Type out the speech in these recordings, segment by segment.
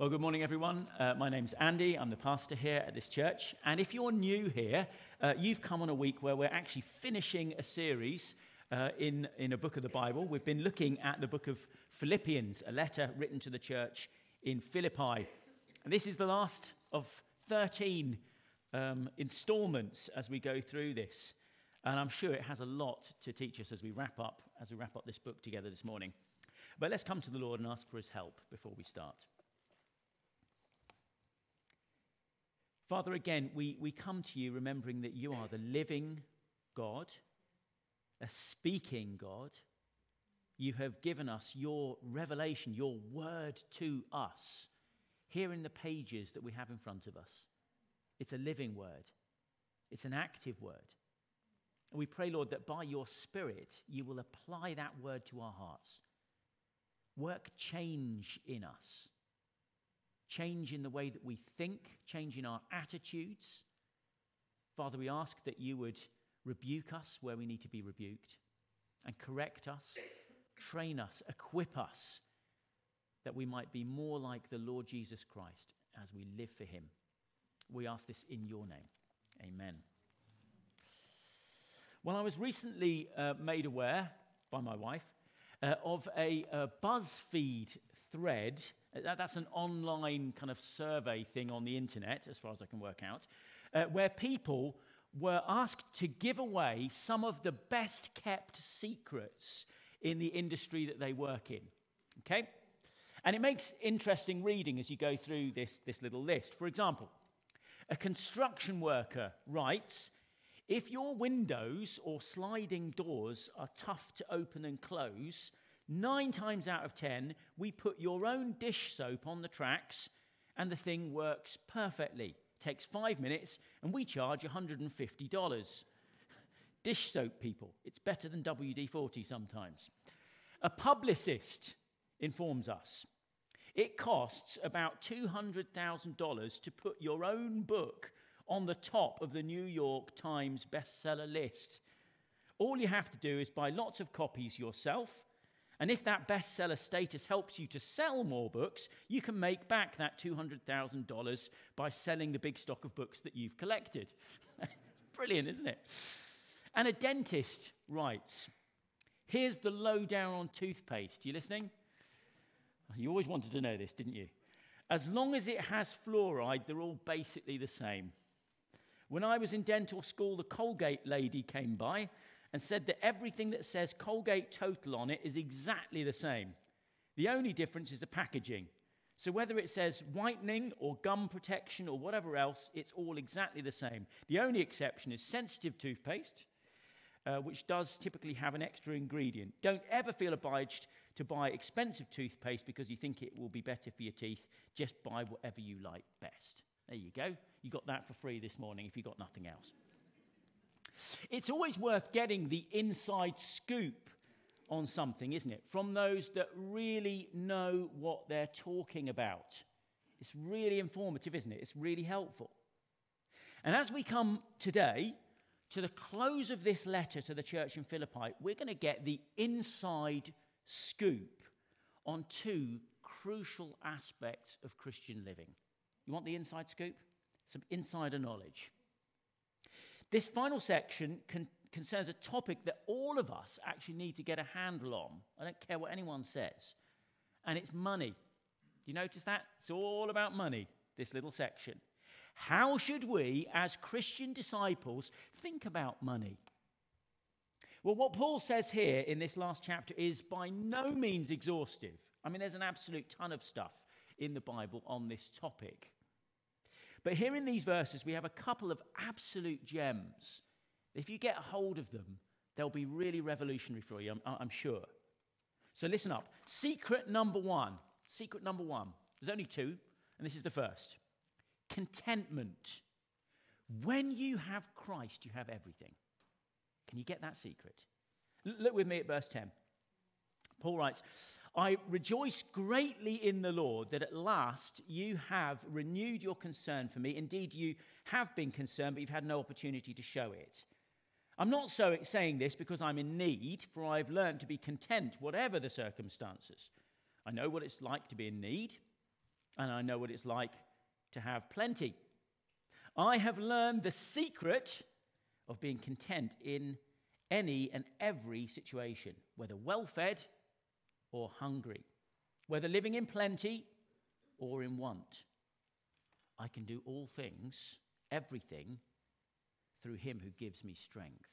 Well, good morning, everyone. Uh, my name's Andy. I'm the pastor here at this church. And if you're new here, uh, you've come on a week where we're actually finishing a series uh, in, in a book of the Bible. We've been looking at the book of Philippians, a letter written to the church in Philippi. And this is the last of 13 um, installments as we go through this. And I'm sure it has a lot to teach us as we wrap up, as we wrap up this book together this morning. But let's come to the Lord and ask for his help before we start. Father, again, we, we come to you remembering that you are the living God, a speaking God. You have given us your revelation, your word to us, here in the pages that we have in front of us. It's a living word, it's an active word. And we pray, Lord, that by your Spirit, you will apply that word to our hearts. Work change in us change in the way that we think, change in our attitudes. Father, we ask that you would rebuke us where we need to be rebuked and correct us, train us, equip us, that we might be more like the Lord Jesus Christ as we live for him. We ask this in your name. Amen. Well, I was recently uh, made aware by my wife uh, of a, a BuzzFeed thread uh, that's an online kind of survey thing on the internet, as far as I can work out, uh, where people were asked to give away some of the best kept secrets in the industry that they work in. Okay? And it makes interesting reading as you go through this, this little list. For example, a construction worker writes If your windows or sliding doors are tough to open and close, Nine times out of ten, we put your own dish soap on the tracks and the thing works perfectly. It takes five minutes and we charge $150. dish soap, people, it's better than WD 40 sometimes. A publicist informs us it costs about $200,000 to put your own book on the top of the New York Times bestseller list. All you have to do is buy lots of copies yourself and if that bestseller status helps you to sell more books, you can make back that $200,000 by selling the big stock of books that you've collected. Brilliant, isn't it? And a dentist writes Here's the lowdown on toothpaste. You listening? You always wanted to know this, didn't you? As long as it has fluoride, they're all basically the same. When I was in dental school, the Colgate lady came by and said that everything that says Colgate Total on it is exactly the same. The only difference is the packaging. So whether it says whitening or gum protection or whatever else, it's all exactly the same. The only exception is sensitive toothpaste, uh, which does typically have an extra ingredient. Don't ever feel obliged to buy expensive toothpaste because you think it will be better for your teeth. Just buy whatever you like best. There you go. You got that for free this morning if you got nothing else. It's always worth getting the inside scoop on something, isn't it? From those that really know what they're talking about. It's really informative, isn't it? It's really helpful. And as we come today to the close of this letter to the church in Philippi, we're going to get the inside scoop on two crucial aspects of Christian living. You want the inside scoop? Some insider knowledge. This final section con- concerns a topic that all of us actually need to get a handle on. I don't care what anyone says. And it's money. You notice that? It's all about money, this little section. How should we, as Christian disciples, think about money? Well, what Paul says here in this last chapter is by no means exhaustive. I mean, there's an absolute ton of stuff in the Bible on this topic. But here in these verses, we have a couple of absolute gems. If you get a hold of them, they'll be really revolutionary for you, I'm, I'm sure. So listen up. Secret number one. Secret number one. There's only two, and this is the first contentment. When you have Christ, you have everything. Can you get that secret? Look with me at verse 10. Paul writes, I rejoice greatly in the Lord that at last you have renewed your concern for me. Indeed, you have been concerned, but you've had no opportunity to show it. I'm not so saying this because I'm in need, for I've learned to be content, whatever the circumstances. I know what it's like to be in need, and I know what it's like to have plenty. I have learned the secret of being content in any and every situation, whether well fed or hungry, whether living in plenty or in want. I can do all things, everything, through him who gives me strength.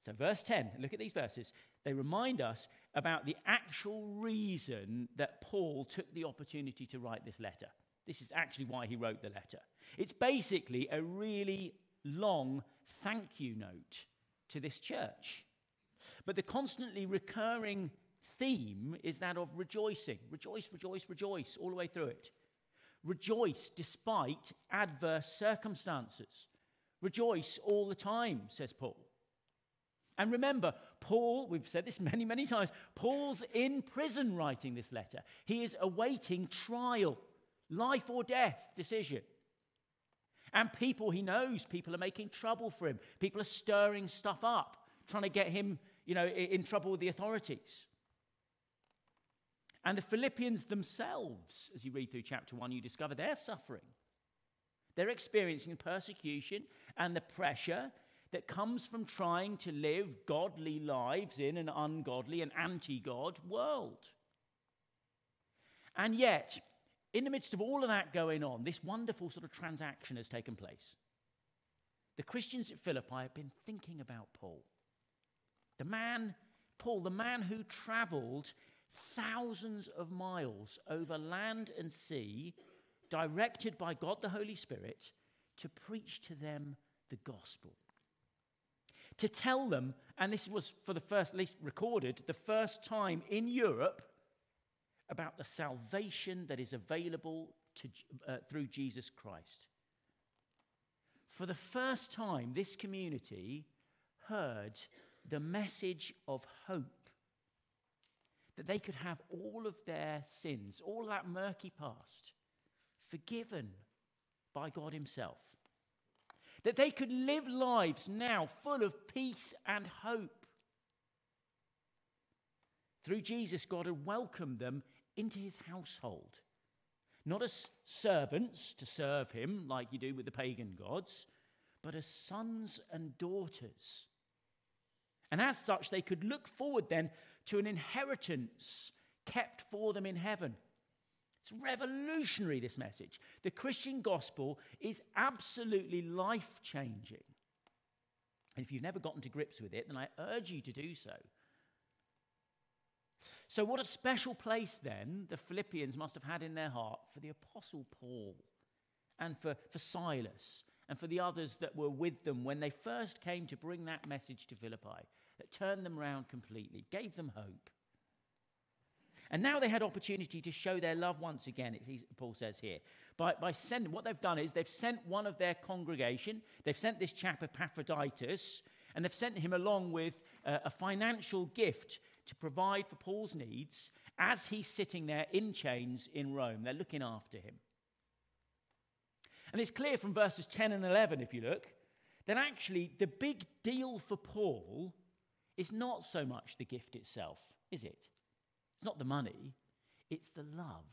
So, verse 10, look at these verses. They remind us about the actual reason that Paul took the opportunity to write this letter. This is actually why he wrote the letter. It's basically a really long thank you note to this church. But the constantly recurring theme is that of rejoicing. Rejoice, rejoice, rejoice, all the way through it. Rejoice despite adverse circumstances. Rejoice all the time, says Paul. And remember, Paul, we've said this many, many times, Paul's in prison writing this letter. He is awaiting trial, life or death decision. And people he knows, people are making trouble for him. People are stirring stuff up, trying to get him, you know, in trouble with the authorities. And the Philippians themselves, as you read through chapter 1, you discover they're suffering. They're experiencing persecution and the pressure that comes from trying to live godly lives in an ungodly and anti God world. And yet, in the midst of all of that going on, this wonderful sort of transaction has taken place. The Christians at Philippi have been thinking about Paul. The man, Paul, the man who traveled thousands of miles over land and sea, directed by God the Holy Spirit, to preach to them the gospel. To tell them, and this was for the first, at least recorded, the first time in Europe about the salvation that is available to, uh, through Jesus Christ. For the first time, this community heard the message of hope that they could have all of their sins, all that murky past, forgiven by God Himself. That they could live lives now full of peace and hope. Through Jesus, God had welcomed them into his household. Not as servants to serve him like you do with the pagan gods, but as sons and daughters. And as such, they could look forward then to an inheritance kept for them in heaven. It's revolutionary, this message. The Christian gospel is absolutely life changing. And if you've never gotten to grips with it, then I urge you to do so. So, what a special place then the Philippians must have had in their heart for the Apostle Paul and for, for Silas and for the others that were with them when they first came to bring that message to Philippi that turned them around completely, gave them hope. And now they had opportunity to show their love once again, Paul says here. By, by sending, what they've done is they've sent one of their congregation, they've sent this chap Epaphroditus, and they've sent him along with a financial gift to provide for Paul's needs as he's sitting there in chains in Rome. They're looking after him. And it's clear from verses 10 and 11, if you look, that actually the big deal for Paul is not so much the gift itself, is it? It's not the money, it's the love,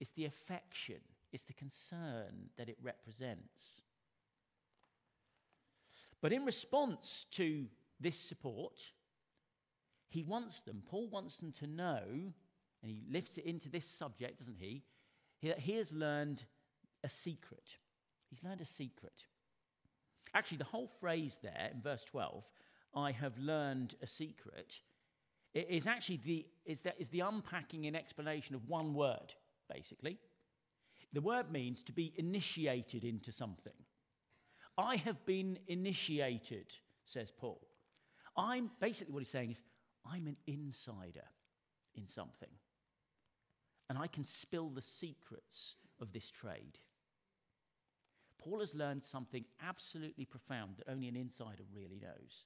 it's the affection, it's the concern that it represents. But in response to this support, he wants them, Paul wants them to know, and he lifts it into this subject, doesn't he? He, he has learned a secret. He's learned a secret. Actually, the whole phrase there in verse 12, I have learned a secret, is actually the, is, that, is the unpacking and explanation of one word, basically. The word means to be initiated into something. I have been initiated, says Paul. I'm basically what he's saying is, I'm an insider in something. And I can spill the secrets of this trade. Paul has learned something absolutely profound that only an insider really knows.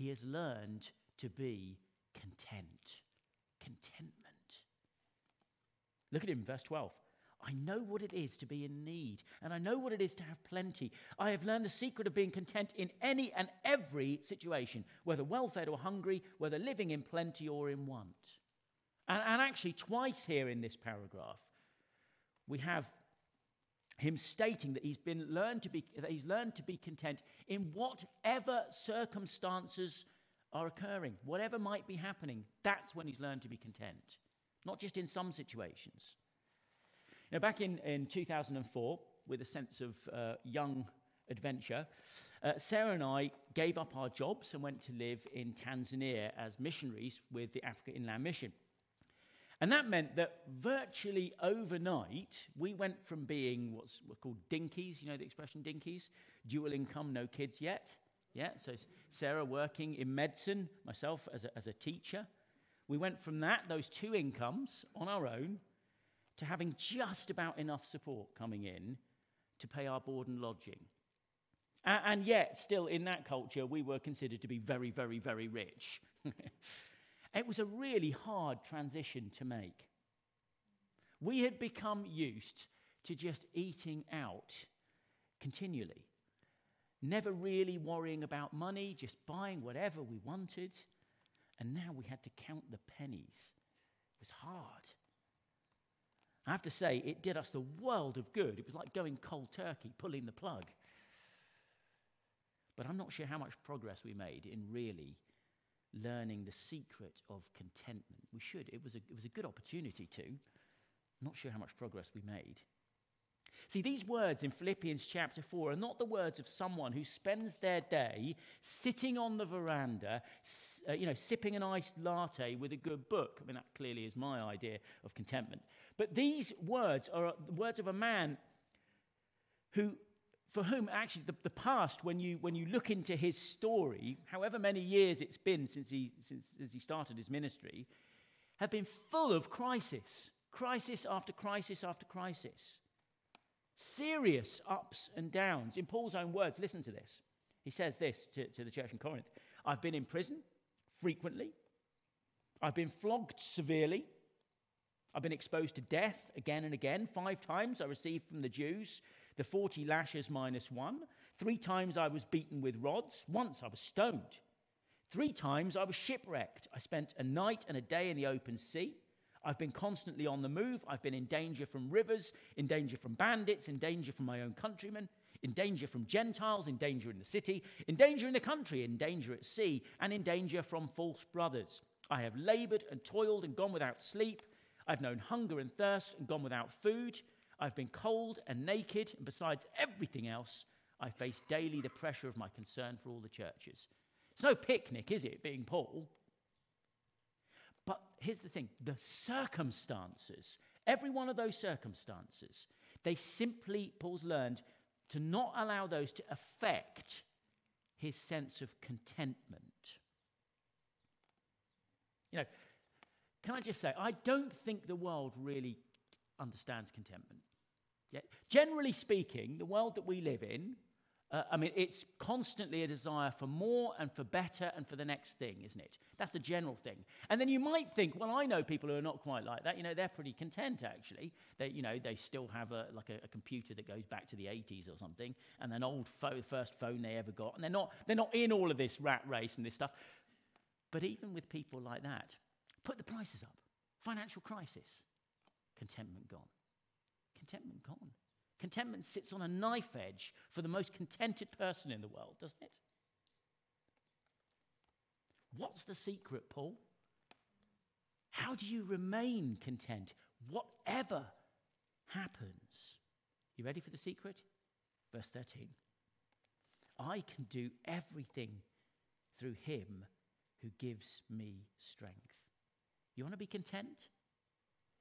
He has learned to be content. Contentment. Look at him, verse 12. I know what it is to be in need, and I know what it is to have plenty. I have learned the secret of being content in any and every situation, whether well fed or hungry, whether living in plenty or in want. And, and actually, twice here in this paragraph, we have him stating that he's been learned to be that he's learned to be content in whatever circumstances are occurring whatever might be happening that's when he's learned to be content. Not just in some situations. Now back in, in 2004 with a sense of uh, young adventure uh, sarah and i gave up our jobs and went to live in tanzania as missionaries with the africa inland mission and that meant that virtually overnight, we went from being what's called dinkies, you know the expression dinkies, dual income, no kids yet. Yeah, so Sarah working in medicine, myself as a, as a teacher. We went from that, those two incomes on our own, to having just about enough support coming in to pay our board and lodging. And, and yet, still in that culture, we were considered to be very, very, very rich. It was a really hard transition to make. We had become used to just eating out continually, never really worrying about money, just buying whatever we wanted. And now we had to count the pennies. It was hard. I have to say, it did us the world of good. It was like going cold turkey, pulling the plug. But I'm not sure how much progress we made in really learning the secret of contentment. We should. It was a, it was a good opportunity to. Not sure how much progress we made. See, these words in Philippians chapter 4 are not the words of someone who spends their day sitting on the veranda, uh, you know, sipping an iced latte with a good book. I mean, that clearly is my idea of contentment. But these words are the words of a man who for whom actually the, the, past, when you, when you look into his story, however many years it's been since he, since, since he started his ministry, have been full of crisis. Crisis after crisis after crisis. Serious ups and downs. In Paul's own words, listen to this. He says this to, to the church in Corinth I've been in prison frequently, I've been flogged severely. I've been exposed to death again and again. Five times I received from the Jews the 40 lashes minus one. Three times I was beaten with rods. Once I was stoned. Three times I was shipwrecked. I spent a night and a day in the open sea. I've been constantly on the move. I've been in danger from rivers, in danger from bandits, in danger from my own countrymen, in danger from Gentiles, in danger in the city, in danger in the country, in danger at sea, and in danger from false brothers. I have labored and toiled and gone without sleep. I've known hunger and thirst and gone without food. I've been cold and naked, and besides everything else, I face daily the pressure of my concern for all the churches. It's no picnic, is it, being Paul? But here's the thing the circumstances, every one of those circumstances, they simply, Paul's learned, to not allow those to affect his sense of contentment. You know, can I just say, I don't think the world really understands contentment. Yeah. Generally speaking, the world that we live in, uh, I mean, it's constantly a desire for more and for better and for the next thing, isn't it? That's the general thing. And then you might think, well, I know people who are not quite like that. You know, they're pretty content actually. They, you know, they still have a like a, a computer that goes back to the 80s or something, and an old first phone they ever got, and they're not they're not in all of this rat race and this stuff. But even with people like that, put the prices up. Financial crisis, contentment gone contentment gone. Contentment sits on a knife edge for the most contented person in the world, doesn't it? What's the secret, Paul? How do you remain content, whatever happens? You ready for the secret? Verse 13. I can do everything through him who gives me strength. You want to be content?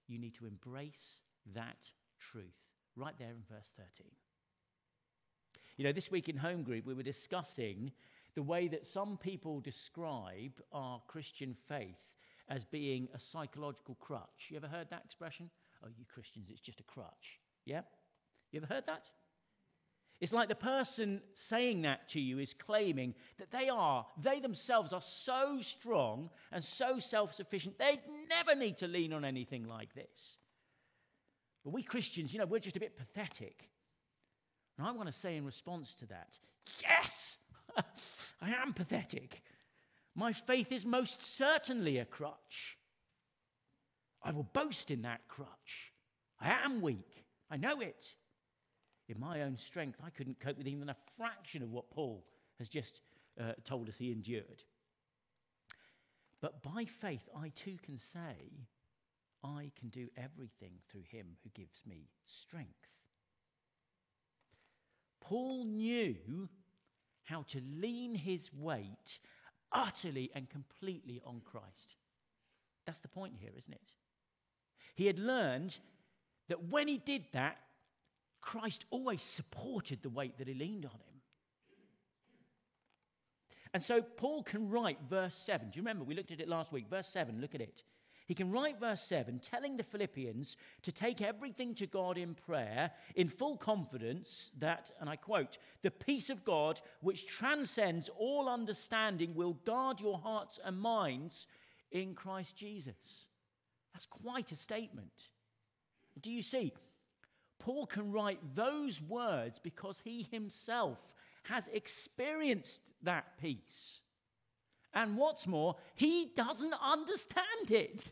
You need to embrace that truth. Right there in verse 13. You know, this week in Home Group, we were discussing the way that some people describe our Christian faith as being a psychological crutch. You ever heard that expression? Oh, you Christians, it's just a crutch. Yeah? You ever heard that? It's like the person saying that to you is claiming that they are, they themselves are so strong and so self sufficient, they never need to lean on anything like this. But we Christians, you know, we're just a bit pathetic. And I want to say in response to that, yes, I am pathetic. My faith is most certainly a crutch. I will boast in that crutch. I am weak. I know it. In my own strength, I couldn't cope with even a fraction of what Paul has just uh, told us he endured. But by faith, I too can say, I can do everything through him who gives me strength. Paul knew how to lean his weight utterly and completely on Christ. That's the point here, isn't it? He had learned that when he did that, Christ always supported the weight that he leaned on him. And so Paul can write verse 7. Do you remember? We looked at it last week. Verse 7, look at it. He can write verse 7, telling the Philippians to take everything to God in prayer in full confidence that, and I quote, the peace of God, which transcends all understanding, will guard your hearts and minds in Christ Jesus. That's quite a statement. Do you see? Paul can write those words because he himself has experienced that peace. And what's more, he doesn't understand it.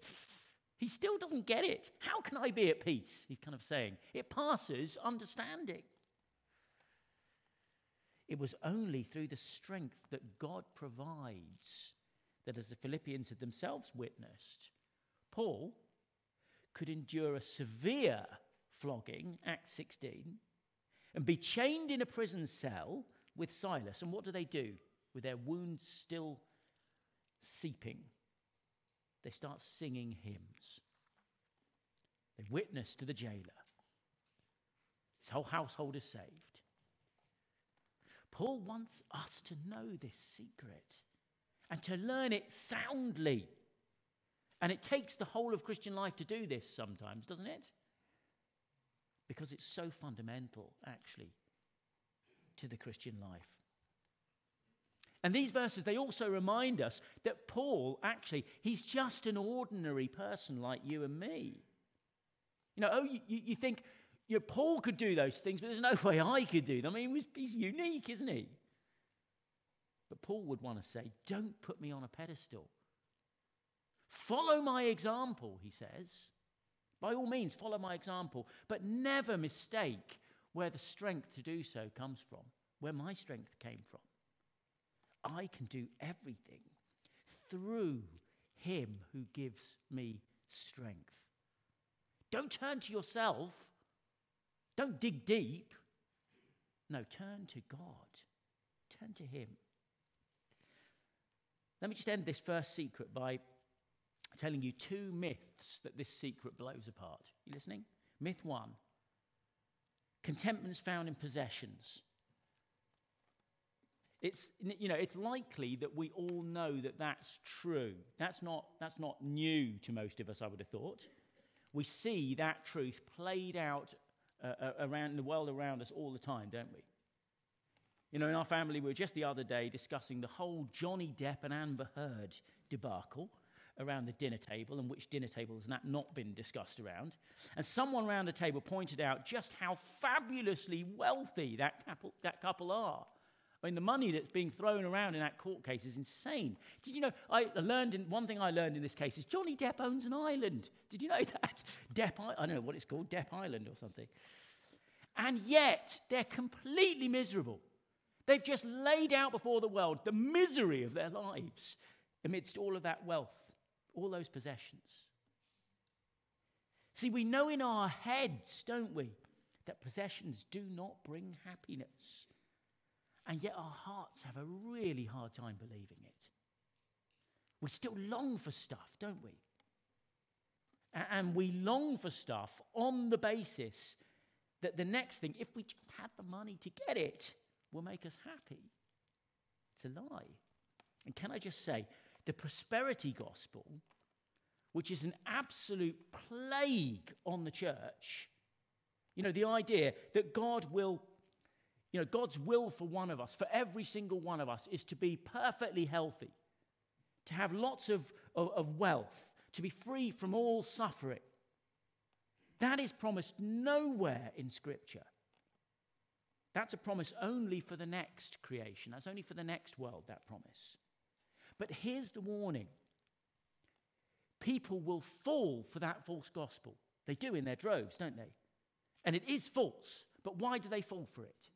He still doesn't get it. How can I be at peace? He's kind of saying. It passes understanding. It was only through the strength that God provides that, as the Philippians had themselves witnessed, Paul could endure a severe flogging, Acts 16, and be chained in a prison cell with Silas. And what do they do with their wounds still seeping, they start singing hymns. They witness to the jailer. His whole household is saved. Paul wants us to know this secret and to learn it soundly. And it takes the whole of Christian life to do this sometimes, doesn't it? Because it's so fundamental, actually, to the Christian life. And these verses, they also remind us that Paul, actually, he's just an ordinary person like you and me. You know, oh, you, you think you know, Paul could do those things, but there's no way I could do them. I mean, he's unique, isn't he? But Paul would want to say, don't put me on a pedestal. Follow my example, he says. By all means, follow my example, but never mistake where the strength to do so comes from, where my strength came from. I can do everything through him who gives me strength. Don't turn to yourself. Don't dig deep. No, turn to God. Turn to him. Let me just end this first secret by telling you two myths that this secret blows apart. You listening? Myth one contentment's found in possessions. It's, you know, it's likely that we all know that that's true. That's not, that's not new to most of us, I would have thought. We see that truth played out uh, uh, around the world around us all the time, don't we? You know, in our family, we were just the other day discussing the whole Johnny Depp and Amber Heard debacle around the dinner table, and which dinner table has that not been discussed around? And someone around the table pointed out just how fabulously wealthy that couple, that couple are. I mean, the money that's being thrown around in that court case is insane. Did you know? I learned in, one thing I learned in this case is Johnny Depp owns an island. Did you know that? Depp, I don't know what it's called, Depp Island or something. And yet, they're completely miserable. They've just laid out before the world the misery of their lives amidst all of that wealth, all those possessions. See, we know in our heads, don't we, that possessions do not bring happiness. And yet our hearts have a really hard time believing it. We still long for stuff, don't we? And we long for stuff on the basis that the next thing, if we just had the money to get it, will make us happy. It's a lie. And can I just say, the prosperity gospel, which is an absolute plague on the church, you know, the idea that God will you know, God's will for one of us, for every single one of us, is to be perfectly healthy, to have lots of, of, of wealth, to be free from all suffering. That is promised nowhere in Scripture. That's a promise only for the next creation. That's only for the next world, that promise. But here's the warning people will fall for that false gospel. They do in their droves, don't they? And it is false. But why do they fall for it?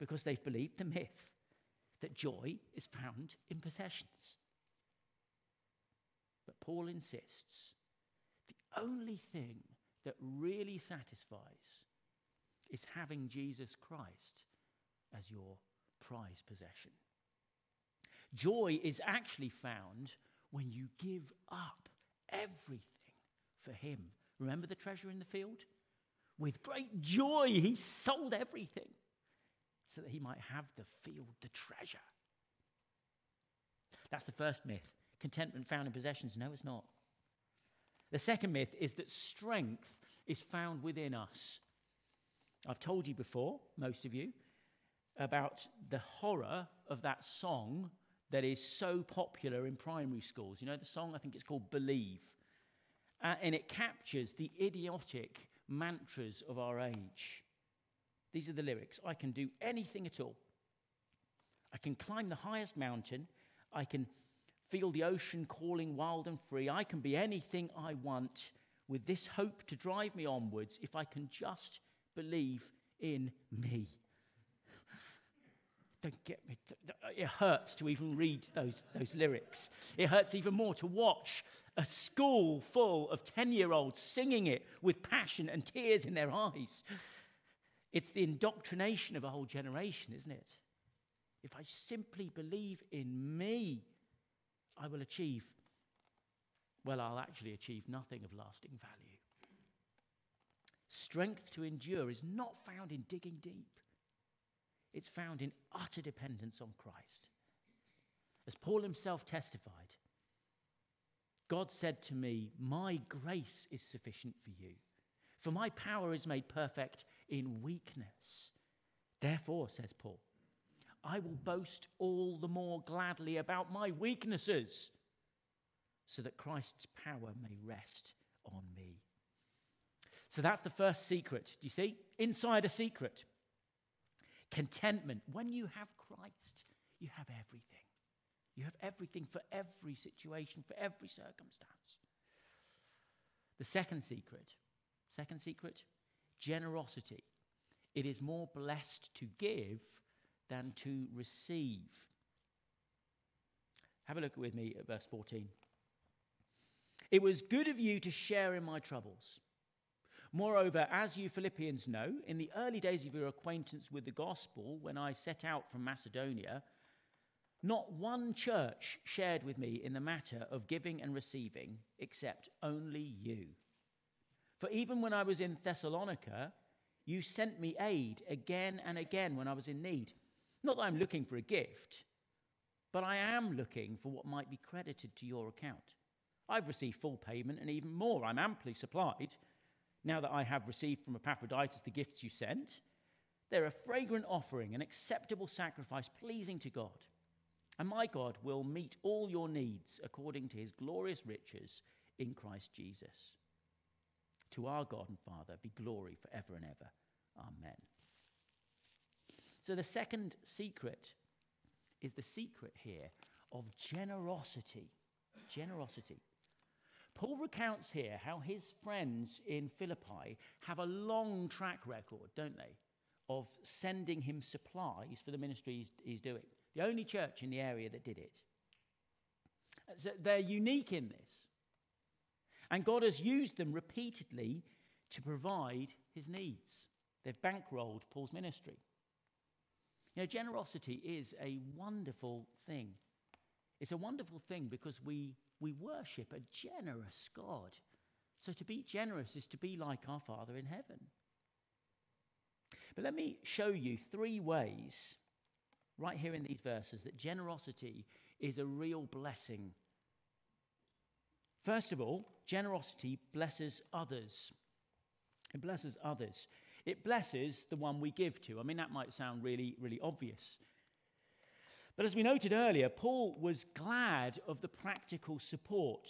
Because they've believed the myth that joy is found in possessions. But Paul insists the only thing that really satisfies is having Jesus Christ as your prize possession. Joy is actually found when you give up everything for Him. Remember the treasure in the field? With great joy, he sold everything so that he might have the field, the treasure. That's the first myth. Contentment found in possessions. No, it's not. The second myth is that strength is found within us. I've told you before, most of you, about the horror of that song that is so popular in primary schools. You know the song? I think it's called Believe. Uh, and it captures the idiotic mantras of our age. These are the lyrics I can do anything at all. I can climb the highest mountain. I can feel the ocean calling wild and free. I can be anything I want with this hope to drive me onwards if I can just believe in me. Don't get me. Uh, it hurts to even read those, those lyrics. It hurts even more to watch a school full of 10 year olds singing it with passion and tears in their eyes. It's the indoctrination of a whole generation, isn't it? If I simply believe in me, I will achieve, well, I'll actually achieve nothing of lasting value. Strength to endure is not found in digging deep, it's found in utter dependence on Christ. As Paul himself testified, God said to me, My grace is sufficient for you, for my power is made perfect in weakness. Therefore, says Paul, I will boast all the more gladly about my weaknesses, so that Christ's power may rest on me. So that's the first secret. Do you see? Inside a secret. Contentment. When you have Christ, you have everything. You have everything for every situation, for every circumstance. The second secret, second secret, generosity. It is more blessed to give than to receive. Have a look with me at verse 14. It was good of you to share in my troubles. Moreover, as you Philippians know, in the early days of your acquaintance with the gospel, when I set out from Macedonia, not one church shared with me in the matter of giving and receiving, except only you. For even when I was in Thessalonica, you sent me aid again and again when I was in need. Not that I'm looking for a gift, but I am looking for what might be credited to your account. I've received full payment and even more. I'm amply supplied. Now that I have received from Epaphroditus the gifts you sent, they're a fragrant offering, an acceptable sacrifice pleasing to God. And my God will meet all your needs according to his glorious riches in Christ Jesus. To our God and Father be glory forever and ever. Amen. So, the second secret is the secret here of generosity. Generosity. Paul recounts here how his friends in Philippi have a long track record, don't they, of sending him supplies for the ministry he's, he's doing. The only church in the area that did it. So they're unique in this. And God has used them repeatedly to provide his needs. They've bankrolled Paul's ministry. You know, generosity is a wonderful thing. It's a wonderful thing because we, we worship a generous God. So to be generous is to be like our Father in heaven. But let me show you three ways, right here in these verses, that generosity is a real blessing. First of all, generosity blesses others. It blesses others. It blesses the one we give to. I mean, that might sound really, really obvious. But as we noted earlier, Paul was glad of the practical support.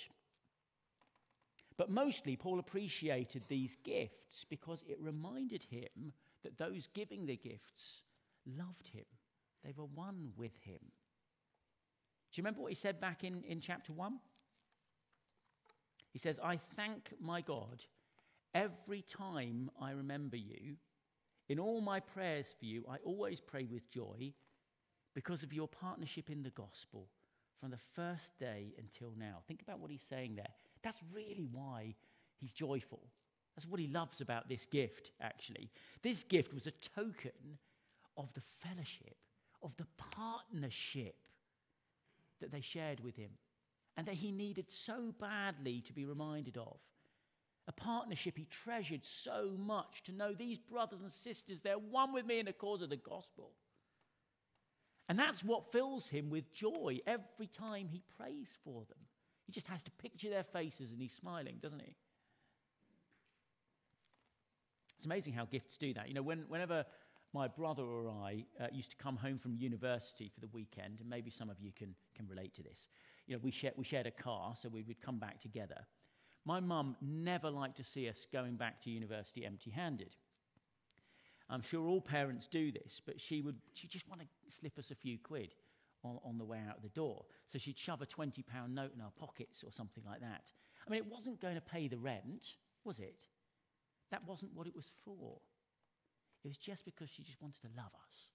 But mostly, Paul appreciated these gifts because it reminded him that those giving the gifts loved him, they were one with him. Do you remember what he said back in, in chapter 1? He says, I thank my God every time I remember you. In all my prayers for you, I always pray with joy because of your partnership in the gospel from the first day until now. Think about what he's saying there. That's really why he's joyful. That's what he loves about this gift, actually. This gift was a token of the fellowship, of the partnership that they shared with him, and that he needed so badly to be reminded of. A partnership he treasured so much to know these brothers and sisters, they're one with me in the cause of the gospel. And that's what fills him with joy every time he prays for them. He just has to picture their faces and he's smiling, doesn't he? It's amazing how gifts do that. You know, when, whenever my brother or I uh, used to come home from university for the weekend, and maybe some of you can, can relate to this. You know, we, share, we shared a car, so we would come back together. My mum never liked to see us going back to university empty handed. I'm sure all parents do this, but she would she just want to slip us a few quid on, on the way out the door. So she'd shove a £20 note in our pockets or something like that. I mean, it wasn't going to pay the rent, was it? That wasn't what it was for. It was just because she just wanted to love us.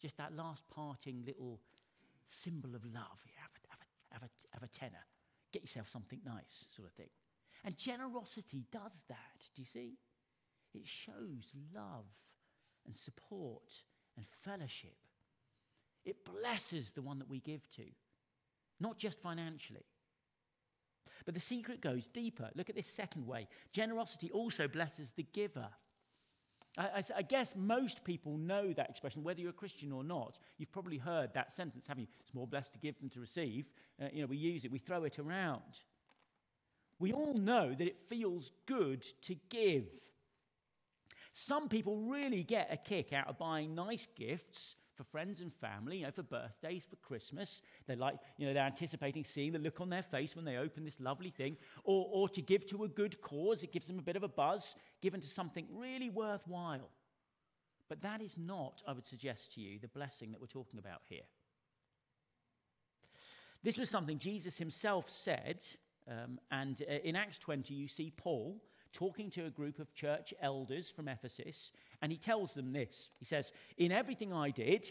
Just that last parting little symbol of love. Yeah, have, a, have, a, tenner. Get yourself something nice, sort of thing. And generosity does that, do you see? It shows love and support and fellowship. It blesses the one that we give to, not just financially. But the secret goes deeper. Look at this second way. Generosity also blesses the giver. I, I, I, guess most people know that expression, whether you're a Christian or not. You've probably heard that sentence, haven't you? It's more blessed to give than to receive. Uh, you know, we use it, we throw it around. We all know that it feels good to give. Some people really get a kick out of buying nice gifts for friends and family, you know, for birthdays, for Christmas. They're like, you know, they're anticipating seeing the look on their face when they open this lovely thing, or, or to give to a good cause. It gives them a bit of a buzz, given to something really worthwhile. But that is not, I would suggest to you, the blessing that we're talking about here. This was something Jesus himself said, um, and uh, in Acts 20, you see Paul talking to a group of church elders from Ephesus, and he tells them this. He says, In everything I did,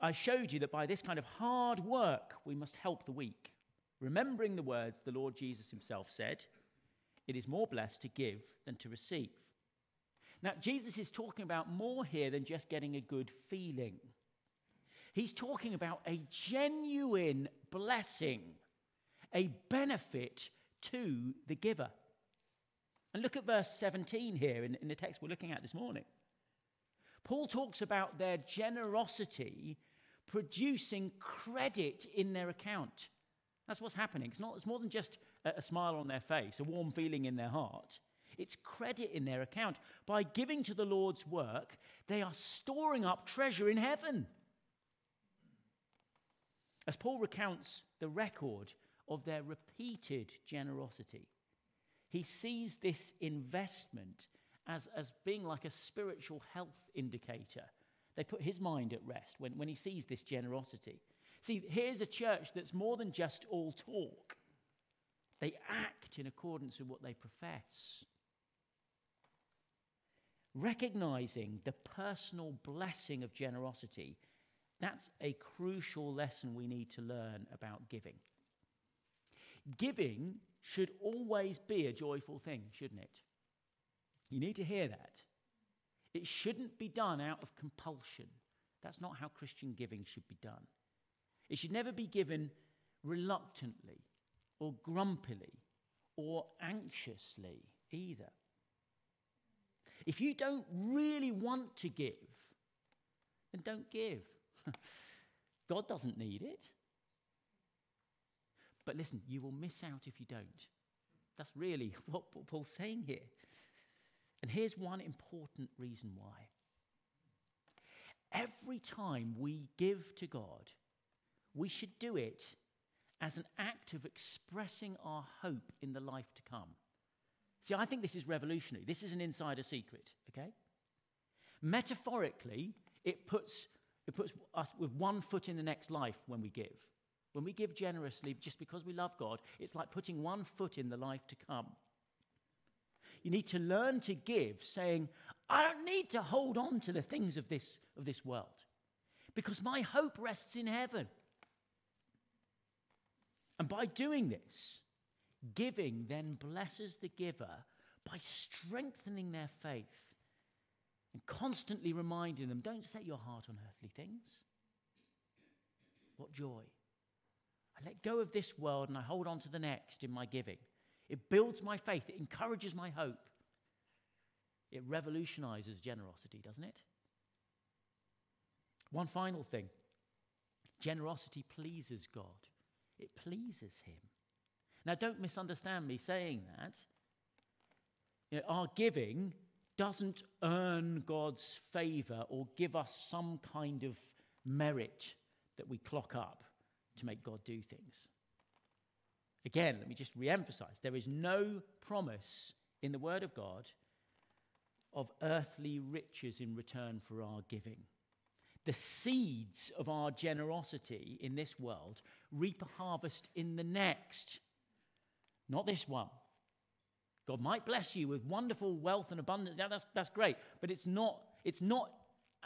I showed you that by this kind of hard work we must help the weak, remembering the words the Lord Jesus himself said, It is more blessed to give than to receive. Now, Jesus is talking about more here than just getting a good feeling. He's talking about a genuine blessing, a benefit to the giver. And look at verse 17 here in, in the text we're looking at this morning. Paul talks about their generosity producing credit in their account. That's what's happening. It's, not, it's more than just a, a smile on their face, a warm feeling in their heart. It's credit in their account. By giving to the Lord's work, they are storing up treasure in heaven. As Paul recounts the record of their repeated generosity, he sees this investment as, as being like a spiritual health indicator. They put his mind at rest when, when he sees this generosity. See, here's a church that's more than just all talk, they act in accordance with what they profess. Recognizing the personal blessing of generosity, that's a crucial lesson we need to learn about giving. Giving should always be a joyful thing, shouldn't it? You need to hear that. It shouldn't be done out of compulsion. That's not how Christian giving should be done. It should never be given reluctantly or grumpily or anxiously either. If you don't really want to give, then don't give. God doesn't need it. But listen, you will miss out if you don't. That's really what Paul's saying here. And here's one important reason why. Every time we give to God, we should do it as an act of expressing our hope in the life to come. See, I think this is revolutionary. This is an insider secret, okay? Metaphorically, it puts, it puts us with one foot in the next life when we give. When we give generously just because we love God, it's like putting one foot in the life to come. You need to learn to give, saying, I don't need to hold on to the things of this, of this world because my hope rests in heaven. And by doing this, giving then blesses the giver by strengthening their faith and constantly reminding them don't set your heart on earthly things. What joy. I let go of this world and I hold on to the next in my giving. It builds my faith, it encourages my hope. It revolutionizes generosity, doesn't it? One final thing generosity pleases God, it pleases Him. Now, don't misunderstand me saying that. You know, our giving doesn't earn God's favor or give us some kind of merit that we clock up to make God do things. Again, let me just re emphasize there is no promise in the Word of God of earthly riches in return for our giving. The seeds of our generosity in this world reap a harvest in the next, not this one. God might bless you with wonderful wealth and abundance. Yeah, that's, that's great. But it's not, it's not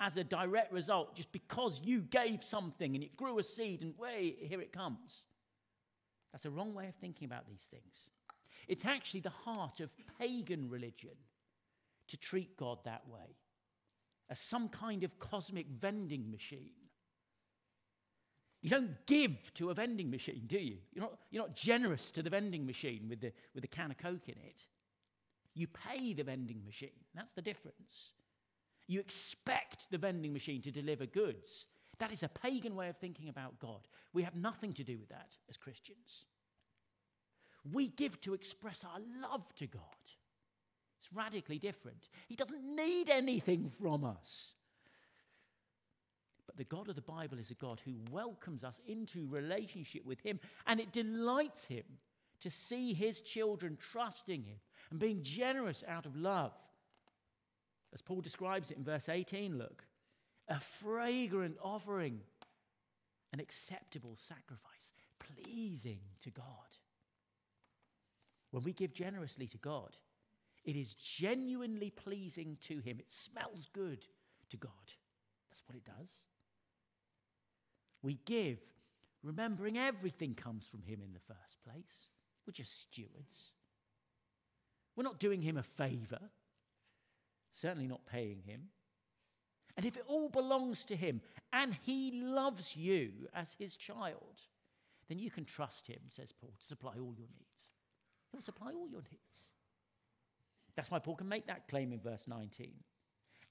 as a direct result just because you gave something and it grew a seed and way, here it comes. That's a wrong way of thinking about these things. It's actually the heart of pagan religion to treat God that way as some kind of cosmic vending machine. You don't give to a vending machine, do you? You're not, you're not generous to the vending machine with the, with the can of Coke in it. You pay the vending machine. That's the difference. You expect the vending machine to deliver goods. That is a pagan way of thinking about God. We have nothing to do with that as Christians. We give to express our love to God. It's radically different. He doesn't need anything from us. But the God of the Bible is a God who welcomes us into relationship with Him, and it delights Him to see His children trusting Him and being generous out of love. As Paul describes it in verse 18, look, a fragrant offering, an acceptable sacrifice, pleasing to God. When we give generously to God, it is genuinely pleasing to Him. It smells good to God. That's what it does. We give, remembering everything comes from Him in the first place. We're just stewards. We're not doing Him a favor, certainly not paying Him. And if it all belongs to Him and He loves you as His child, then you can trust Him, says Paul, to supply all your needs. He'll supply all your needs. That's why Paul can make that claim in verse 19.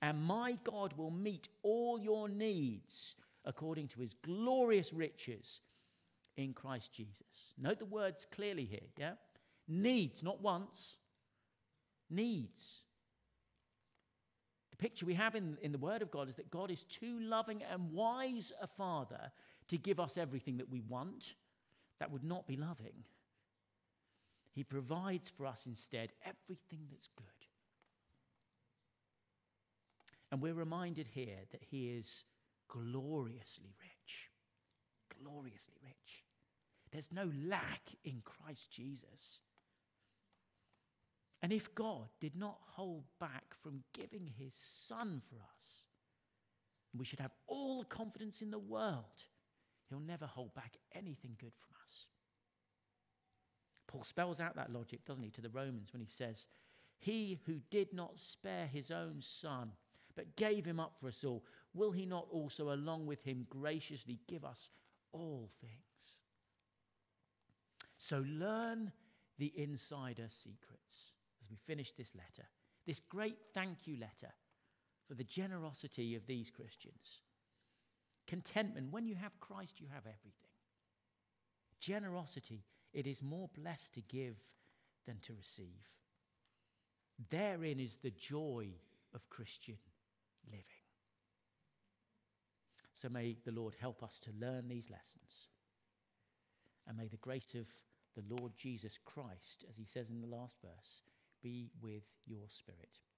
And my God will meet all your needs according to his glorious riches in Christ Jesus. Note the words clearly here, yeah? Needs, not once. Needs. Picture we have in, in the Word of God is that God is too loving and wise a Father to give us everything that we want. That would not be loving. He provides for us instead everything that's good. And we're reminded here that He is gloriously rich. Gloriously rich. There's no lack in Christ Jesus. And if God did not hold back from giving his Son for us, we should have all the confidence in the world. He'll never hold back anything good from us. Paul spells out that logic, doesn't he, to the Romans when he says, He who did not spare his own son, but gave him up for us all, will he not also, along with him, graciously give us all things? So learn the insider secrets we finish this letter, this great thank you letter for the generosity of these Christians. Contentment, when you have Christ, you have everything. Generosity, it is more blessed to give than to receive. Therein is the joy of Christian living. So may the Lord help us to learn these lessons. And may the grace of the Lord Jesus Christ, as he says in the last verse, be with your spirit.